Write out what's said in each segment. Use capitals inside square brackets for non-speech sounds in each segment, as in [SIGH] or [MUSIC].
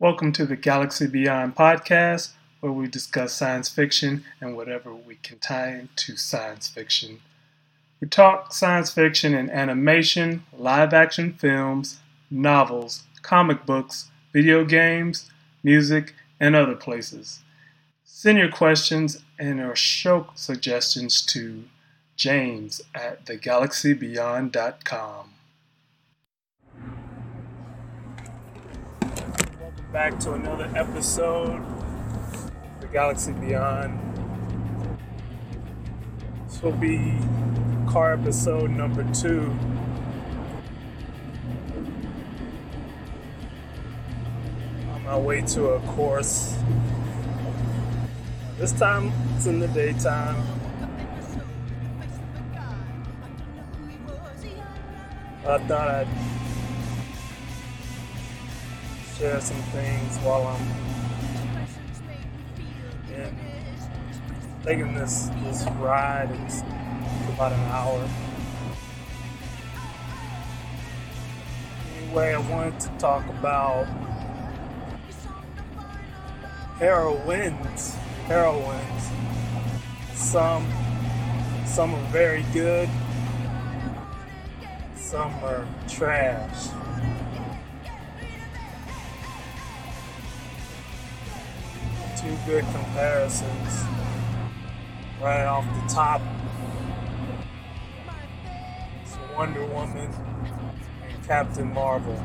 Welcome to the Galaxy Beyond podcast, where we discuss science fiction and whatever we can tie into science fiction. We talk science fiction in animation, live action films, novels, comic books, video games, music, and other places. Send your questions and or show suggestions to James at thegalaxybeyond.com. Welcome back to another episode of The Galaxy Beyond. This will be car episode number two. On my way to a course. This time it's in the daytime. I thought I'd share some things while I'm in taking this this ride. It's about an hour. Anyway, I wanted to talk about heroines. Heroines. Some some are very good. Some are trash. Two good comparisons right off the top. It's Wonder Woman and Captain Marvel.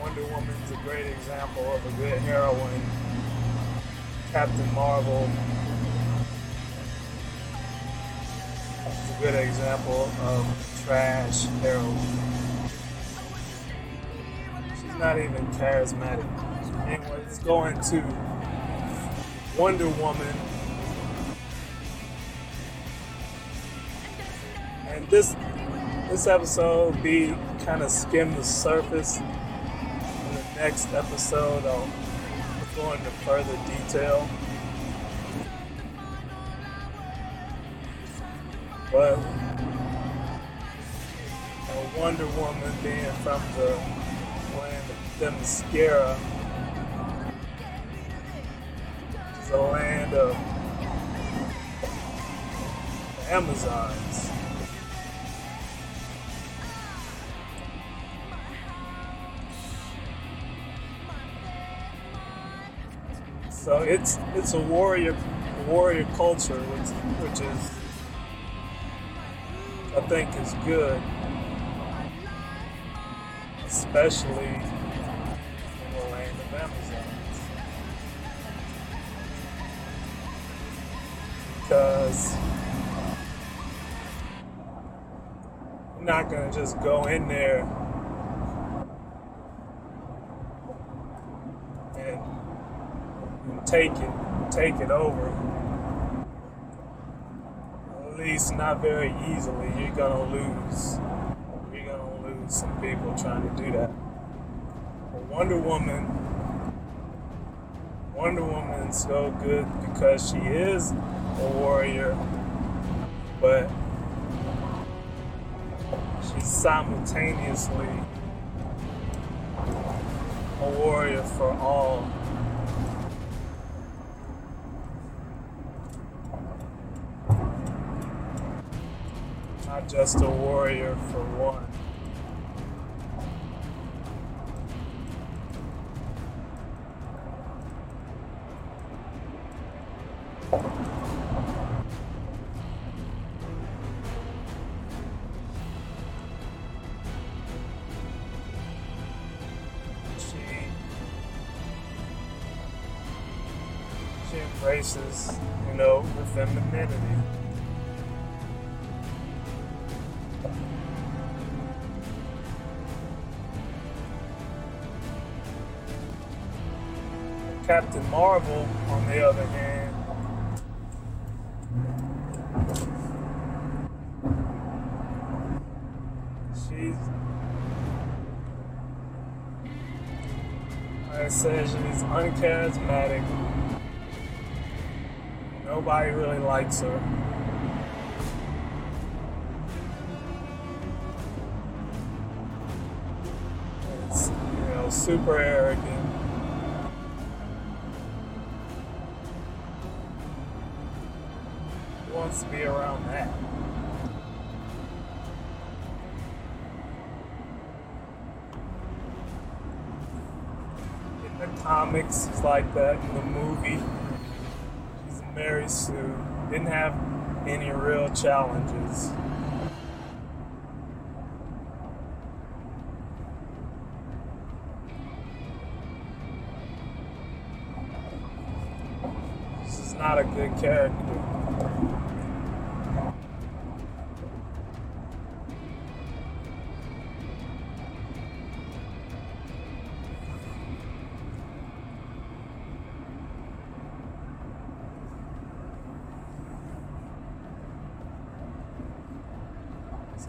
Wonder Woman's a great example of a good heroine. Captain Marvel is a good example of trash heroine. Not even charismatic. Anyway, let's go Wonder Woman. And this this episode be kind of skim the surface. In the next episode, I'll go into further detail. But a Wonder Woman being from the land of Themyscira, is the land of the Amazons. So it's it's a warrior warrior culture, which which is I think is good, especially I'm not gonna just go in there and and take it, take it over. At least not very easily. You're gonna lose. You're gonna lose some people trying to do that. But Wonder Woman, Wonder Woman's so good because she is a warrior, but she's simultaneously a warrior for all. not just a warrior for one. Embraces, you know, her femininity. Captain Marvel, on the other hand, she's, I said, she's uncharismatic. Nobody really likes her. It's, you know, super arrogant. Who wants to be around that? In the comics, it's like that. In the movie, Mary Sue. Didn't have any real challenges. This is not a good character.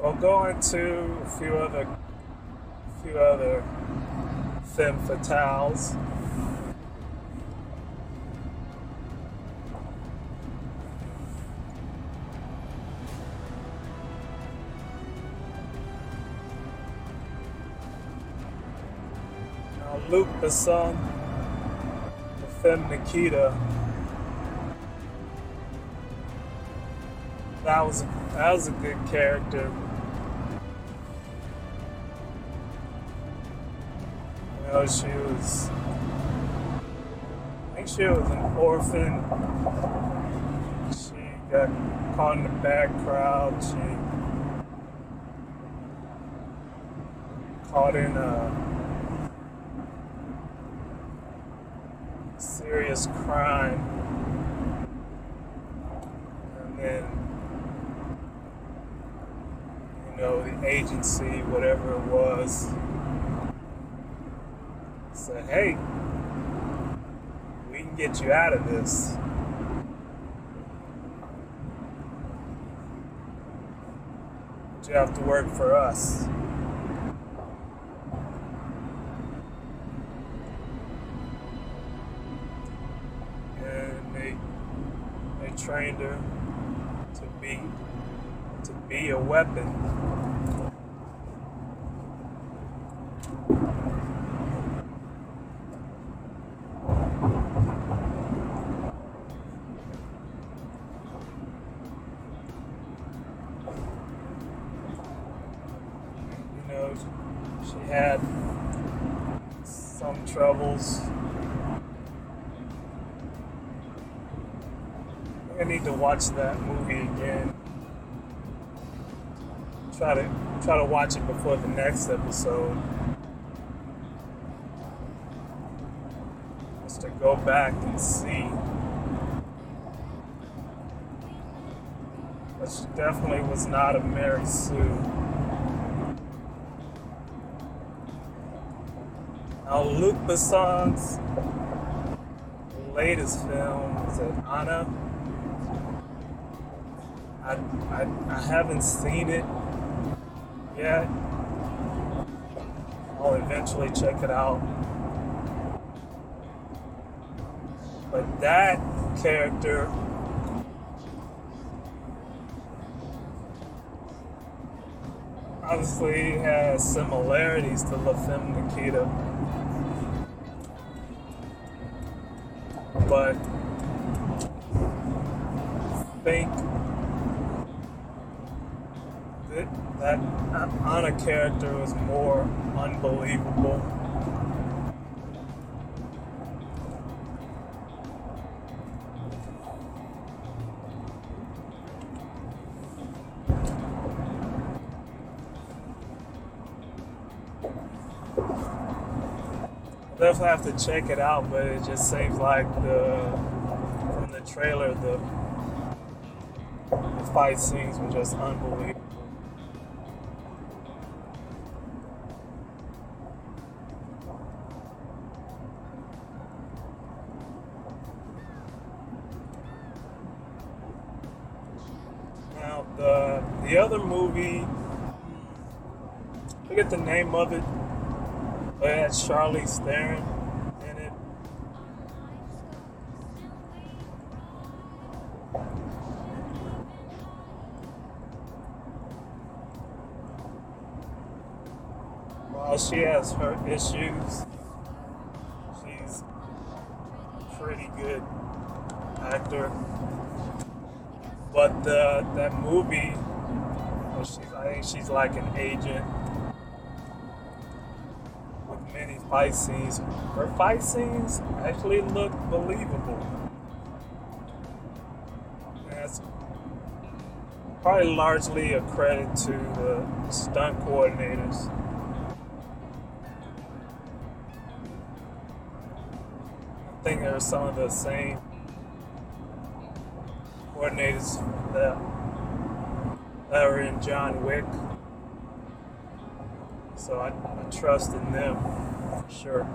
I'll go into a few other, a few other femme fatales. Now Luc Besson, the femme Nikita. That was that was a good character. She was. I think she was an orphan. She got caught in the bad crowd. She caught in a serious crime, and then you know, the agency, whatever it was, said, hey, we can get you out of this. But you have to work for us. And they, they trained her to be to be a weapon. You know, she had some troubles. I need to watch that movie again try to try to watch it before the next episode. Just to go back and see. She definitely was not a Mary Sue. Now Luc Besson's latest film is it Anna. I, I, I haven't seen it yet. I'll eventually check it out. But that character obviously has similarities to La Femme Nikita. Anna character was more unbelievable. Definitely have to check it out, but it just seems like the from the trailer the, the fight scenes were just unbelievable. name of it, but Charlie had Charlize Theron in it. While she has her issues, she's pretty good actor. But uh, that movie, oh, she's, I think she's like an agent fight scenes. Her fight scenes actually look believable. That's probably largely a credit to the stunt coordinators. I think they're some of the same coordinators that, were in John Wick. So I, I trust in them sure.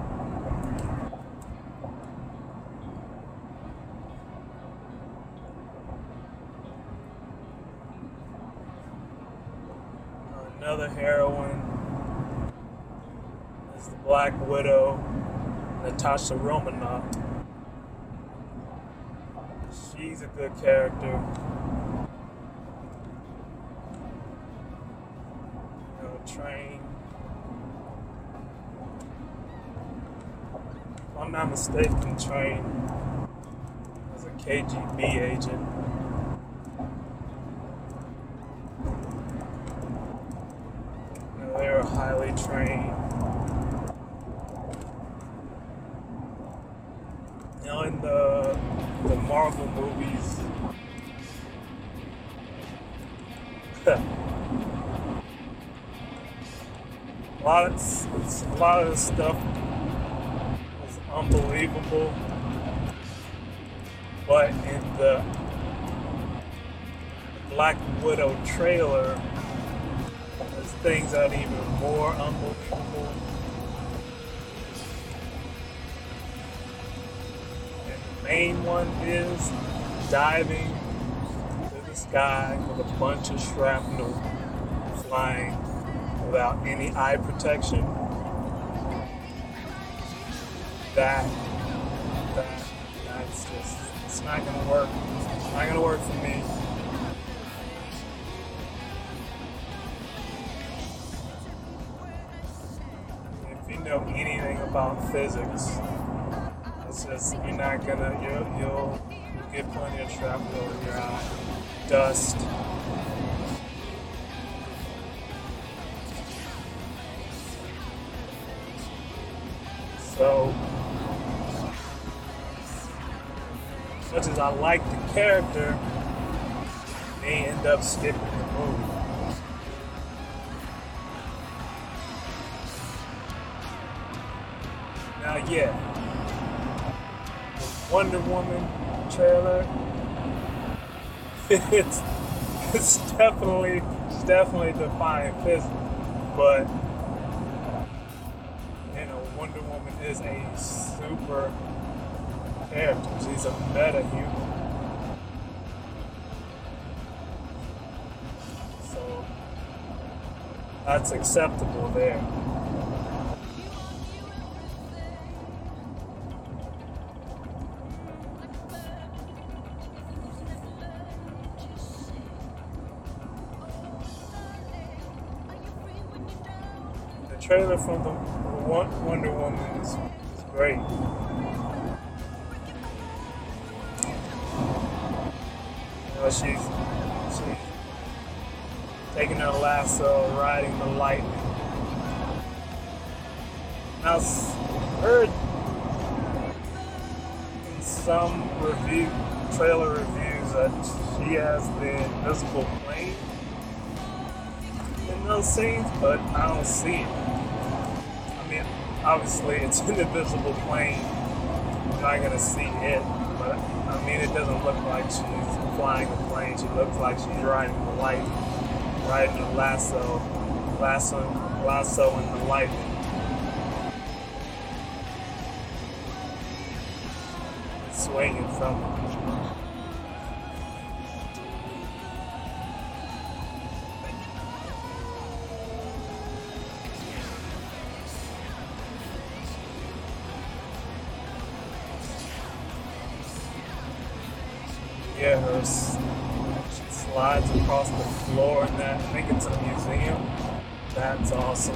Another heroine is the Black Widow, Natasha Romanoff. She's a good character. You know, trained. Not mistaken, trained as a KGB agent. Know, they're highly trained. Know, in the the Marvel movies. [LAUGHS] a lot of a lot of stuff unbelievable, but in the Black Widow trailer, there's things that are even more unbelievable. And the main one is diving to the sky with a bunch of shrapnel flying without any eye protection. That, that, that's just, it's not gonna work. It's not gonna work for me. If you know anything about physics, it's just you're not gonna you'll you'll get plenty of shrapnel in your eye, dust. I like the character, they end up skipping the movie. Now, yeah, the Wonder Woman trailer. [LAUGHS] it's it's definitely it's definitely defying physics, but you know Wonder Woman is a super character. She's a meta human. So that's acceptable there. The trailer from the Wonder Woman is great. Know, she's she's taking her lasso, uh, riding the lightning. Now, heard in some review, trailer reviews that she has the invisible plane in those scenes, but I don't see it I mean, obviously it's an invisible plane. You're not gonna see it, but I mean it doesn't look like she's flying a plane. She looks like she's riding the light, riding the lasso, lasso, lasso in the lightning. Swinging from it. across the floor in that. make it to the museum. That's awesome.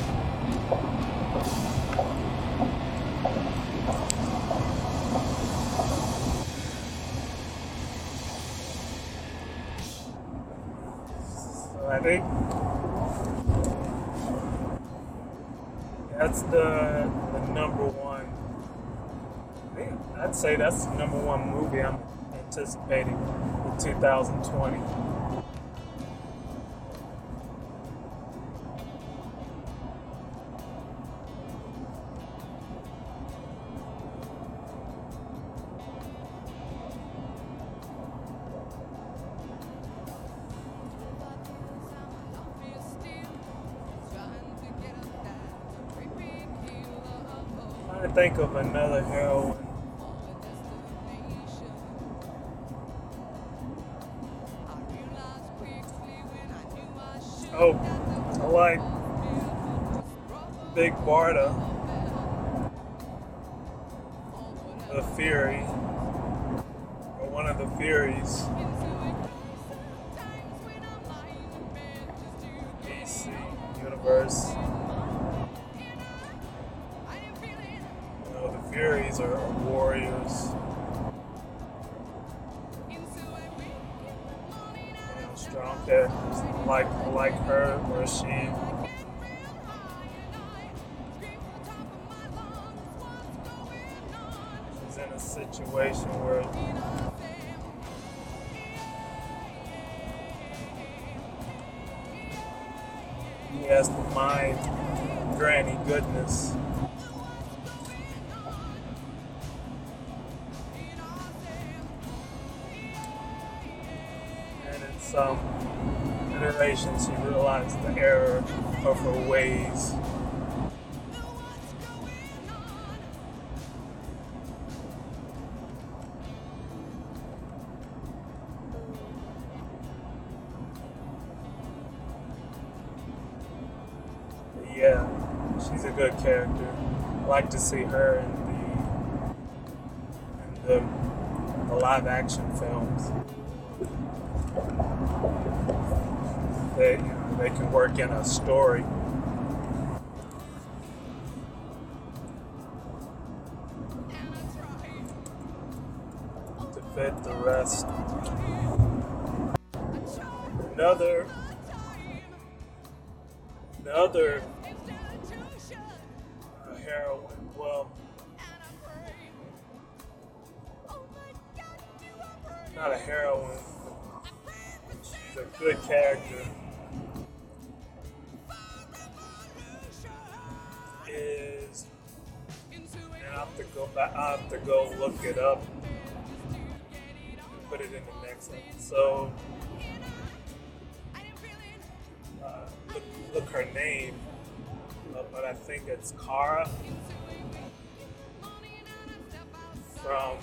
So that's the, the number one. I'd say that's the number one movie I'm anticipating in 2020. Think of another heroine. Oh, I like Big Barda, the Fury, or one of the Furies. Universe. The Furies are warriors. Strong characters. Like like her or she. Yeah, she's a good character. I like to see her in the in the, the live action films. They you know, they can work in a story. To fit the rest. Another another good character. Is I have to go. I have to go look it up. Put it in the next episode. Uh, look, look her name, uh, but I think it's Cara from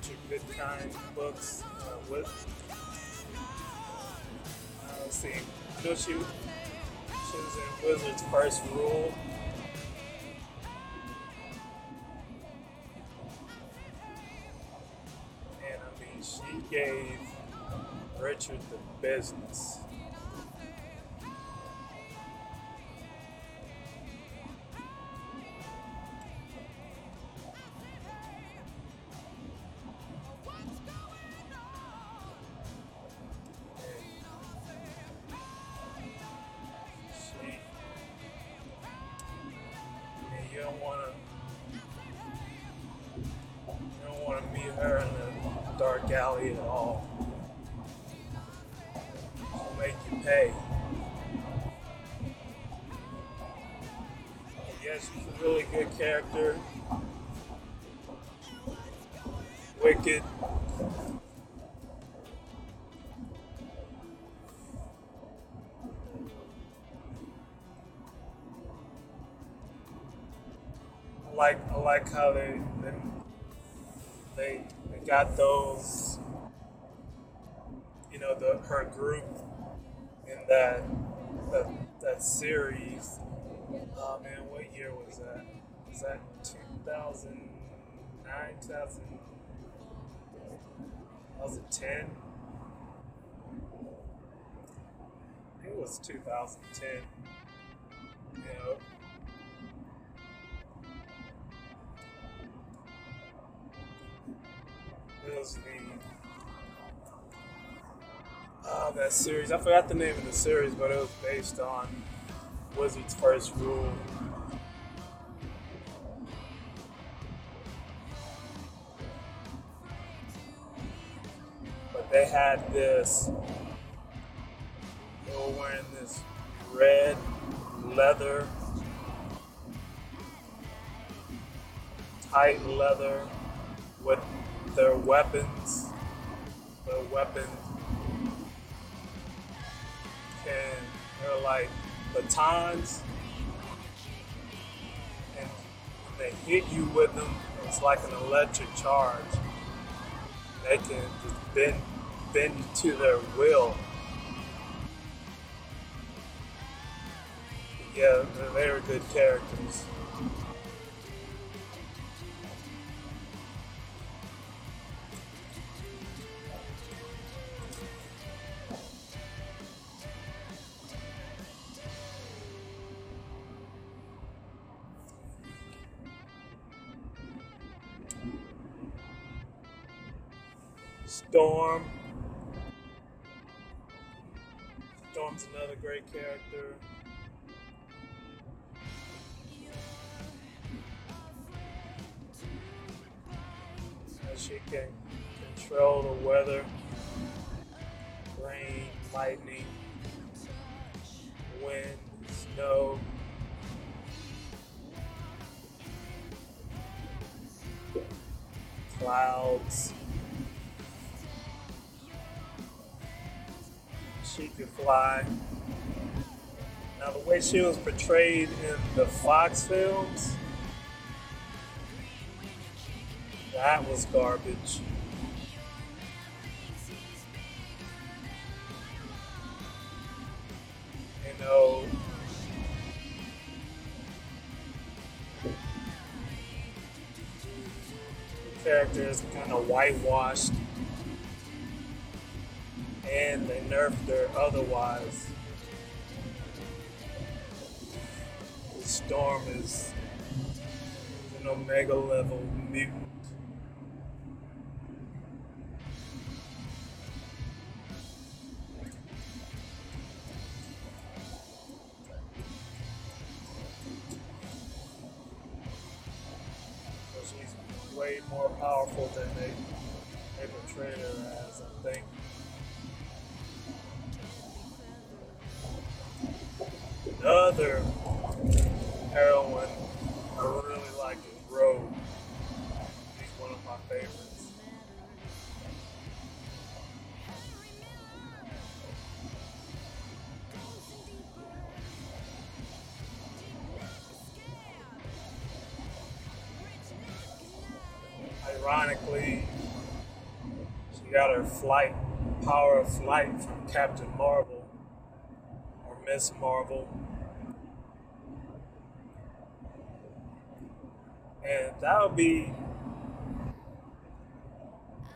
Richard Goodkind books. Uh, with uh, let's see, she was in Wizard's First Rule. And I mean, she gave Richard the business. Like I like how they they they, they got those you know the her group in that that, that series. Oh man, what year was that? Was that 2009, 2000, 2010? I think it was 2010. You know, was the uh, that series. I forgot the name of the series, but it was based on Wizard's first rule. But they had this. They were wearing this red leather, tight leather with their weapons. their weapons and they're like batons, and they hit you with them. It's like an electric charge. They can just bend bend to their will. Yeah, they're very good characters. Storm. Storm's another great character. She can control the weather, rain, lightning, wind, snow. Clouds. She could fly. Now, the way she was portrayed in the Fox films, that was garbage. You know, the character is kind of whitewashed and they nerfed her otherwise. The Storm is an Omega level mutant. Other heroine I really like is Rogue. She's one of my favorites. Ironically, she got her flight, power of flight from Captain Marvel or Miss Marvel. and that would be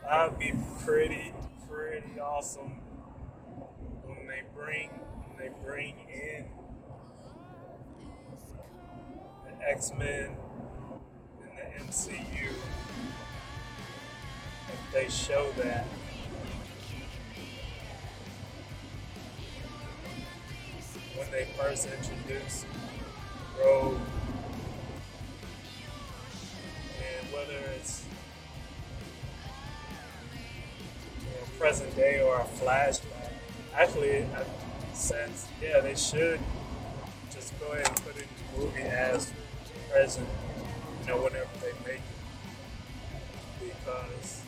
that would be pretty pretty awesome when they bring when they bring in the X Men and the MCU if they show that. When they first introduced Rogue whether it's you know, present day or a flashback. Actually, since yeah, they should just go ahead and put it in the movie as present, you know, whenever they make it, because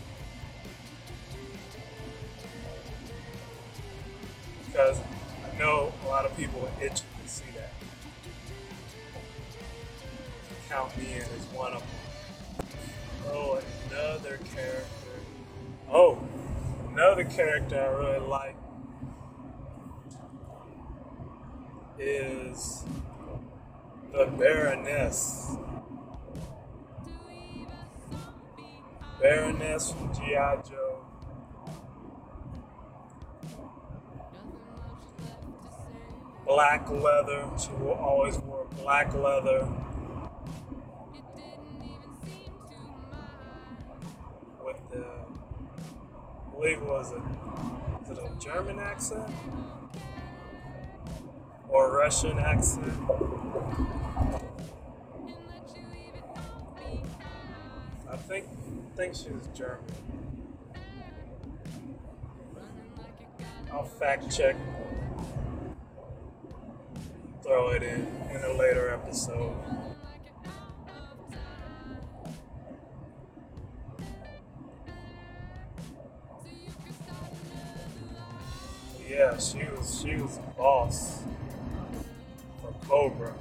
because I know a lot of people are itching to see that. Count me in as one of them. Oh, another character. Oh, another character I really like is the Baroness. Baroness from G.I. Joe. Black leather. She will always wore black leather. Believe it was a Is it a German accent? Or Russian accent? I think I think she was German. I'll fact check. Throw it in in a later episode. Yeah, she was she was boss for Cobra.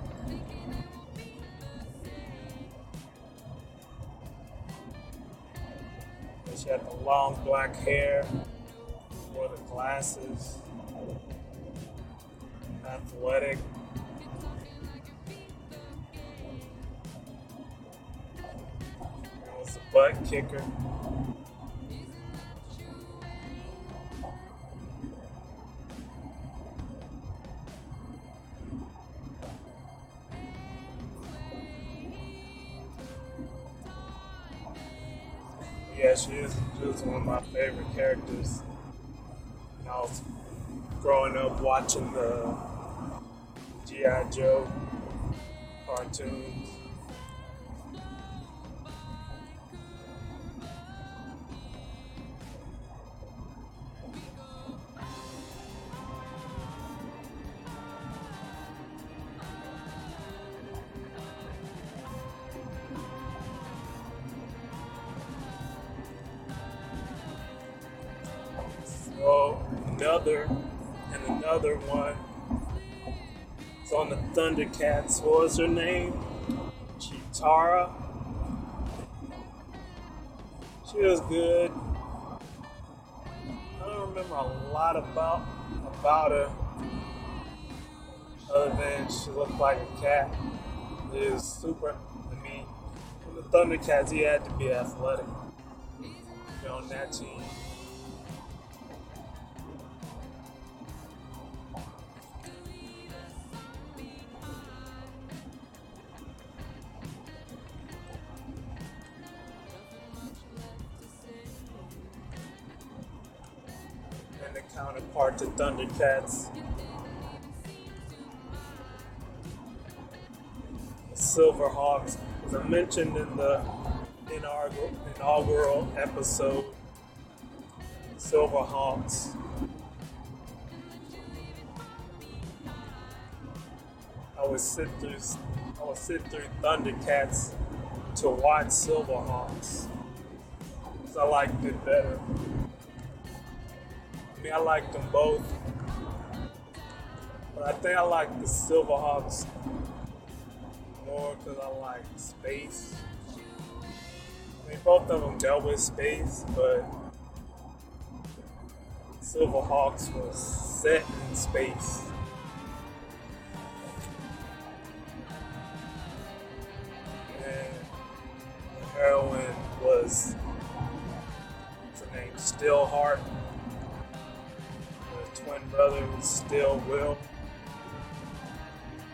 She had the long black hair, wore the glasses, athletic. was a butt kicker. My favorite characters. I was growing up watching the G.I. Joe cartoons. Thundercats. What was her name? Cheetara. She was good. I don't remember a lot about about her, other than she looked like a cat. It was super. I mean, the Thundercats, he had to be athletic. to be on that team. Counterpart to Thundercats. Silverhawks, as I mentioned in the inaugural, inaugural episode, Silverhawks. I would sit through, I would sit through Thundercats to watch Silverhawks. I liked it better. I mean, I like them both. But I think I like the Silverhawks more because I like space. I mean, both of them dealt with space, but Silverhawks was set in space. Twin brother Steelwill.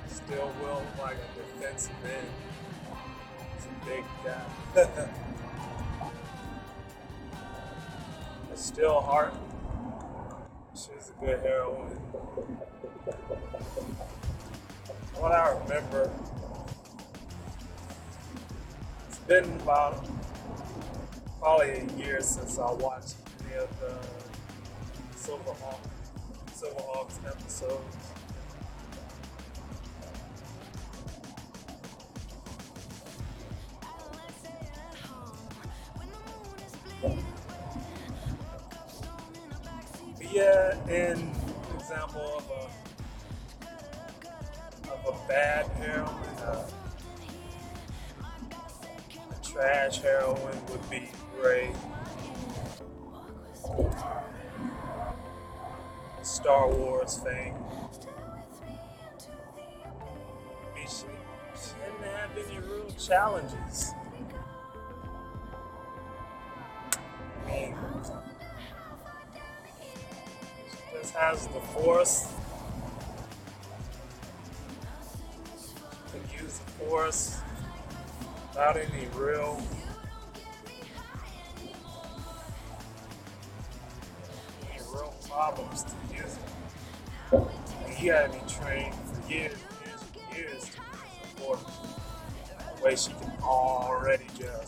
Still Will like a defensive end. He's a big guy. [LAUGHS] but Steelheart. She's a good heroine. What I remember, it's been about probably a year since I watched any of the But yeah, an example of a of a bad heroine, uh, a trash heroine would be Rey. She didn't have any real challenges. Just has the Force. Can use the Force without any real any real problems to use it. You gotta be trained for years and years and years to support the way she can already just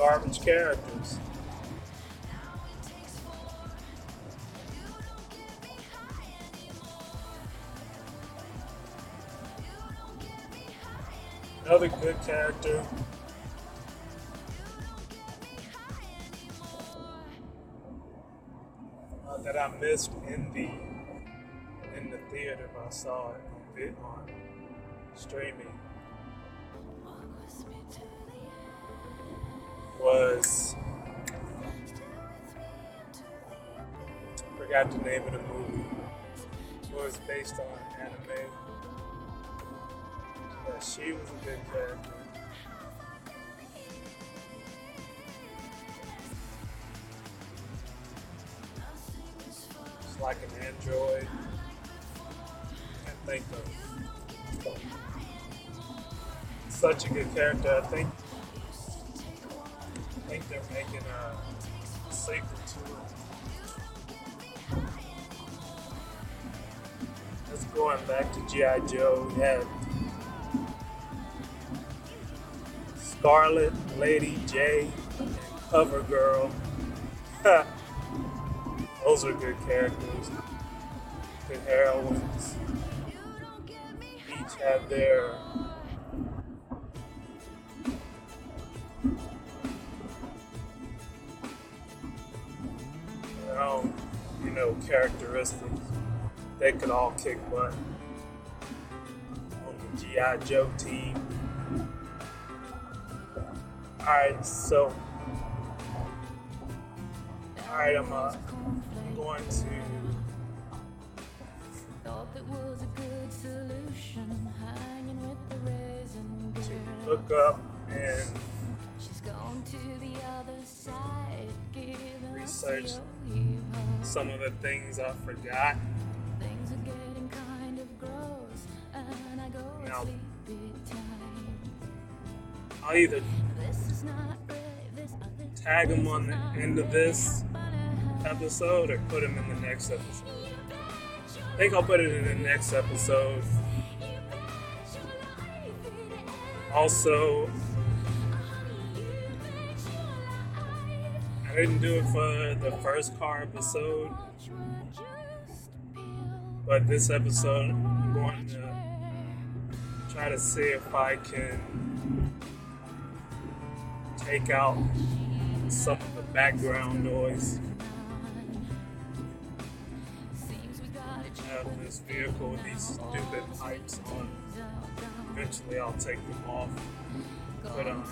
Garbage characters. Another good character. uh, that I missed in the in the theater, I saw it on streaming forgot the name of the movie. It was based on anime. But she was a good character. It's like an android. I think of such a good character. I think I think they're making a sequel to it. Going back to G.I. Joe. We had Scarlett, Lady Jaye, and Cover Girl. [LAUGHS] Those are good characters. Good heroines. Each their their own, you know, characteristics. They could all kick butt on the G.I. Joe team. Alright, so alright, I'm uh, I'm going to Thought that was a good solution, hanging with the raisin girl. look up and She's gone to the other side, Research some of the things I forgot. I'll either tag this on the end of this episode or put them in the next episode. I think I'll put it in the next episode. Also, I didn't do it for the first car episode, but this episode I'm going to try to see if I can take out some of the background noise. I have this vehicle with these stupid pipes on. Eventually, I'll take them off. Put on um,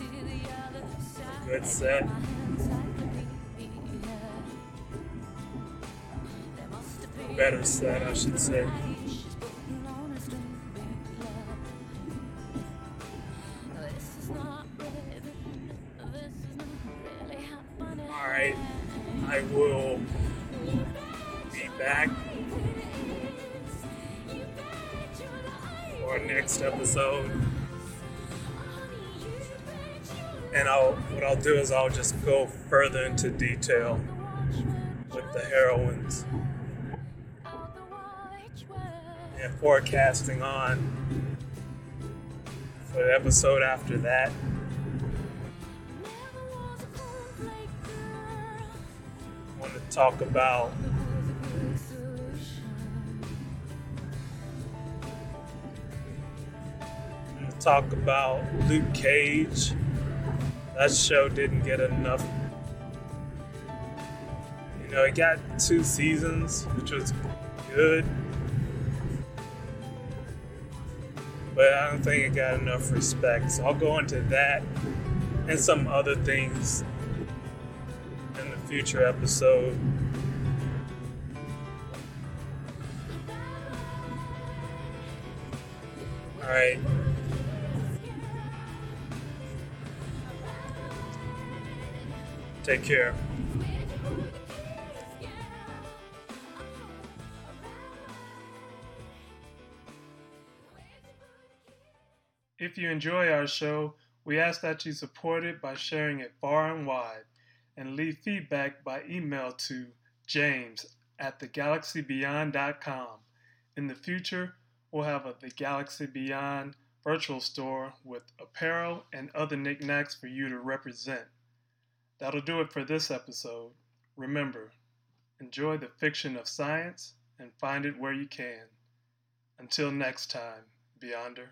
a good set. Better set, I should say. I will be back for next episode. And I'll what I'll do is I'll just go further into detail with the heroines and forecasting on for the episode after that. Talk about talk about Luke Cage. That show didn't get enough You know, it got two seasons, which was good. But I don't think it got enough respect. So I'll go into that and some other things future episode. Alright. Take care. If you enjoy our show, we ask that you support it by sharing it far and wide and leave feedback by email to james at thegalaxybeyond.com. In the future, we'll have a The Galaxy Beyond virtual store with apparel and other knickknacks for you to represent. That'll do it for this episode. Remember, enjoy the fiction of science and find it where you can. Until next time, Beyonder.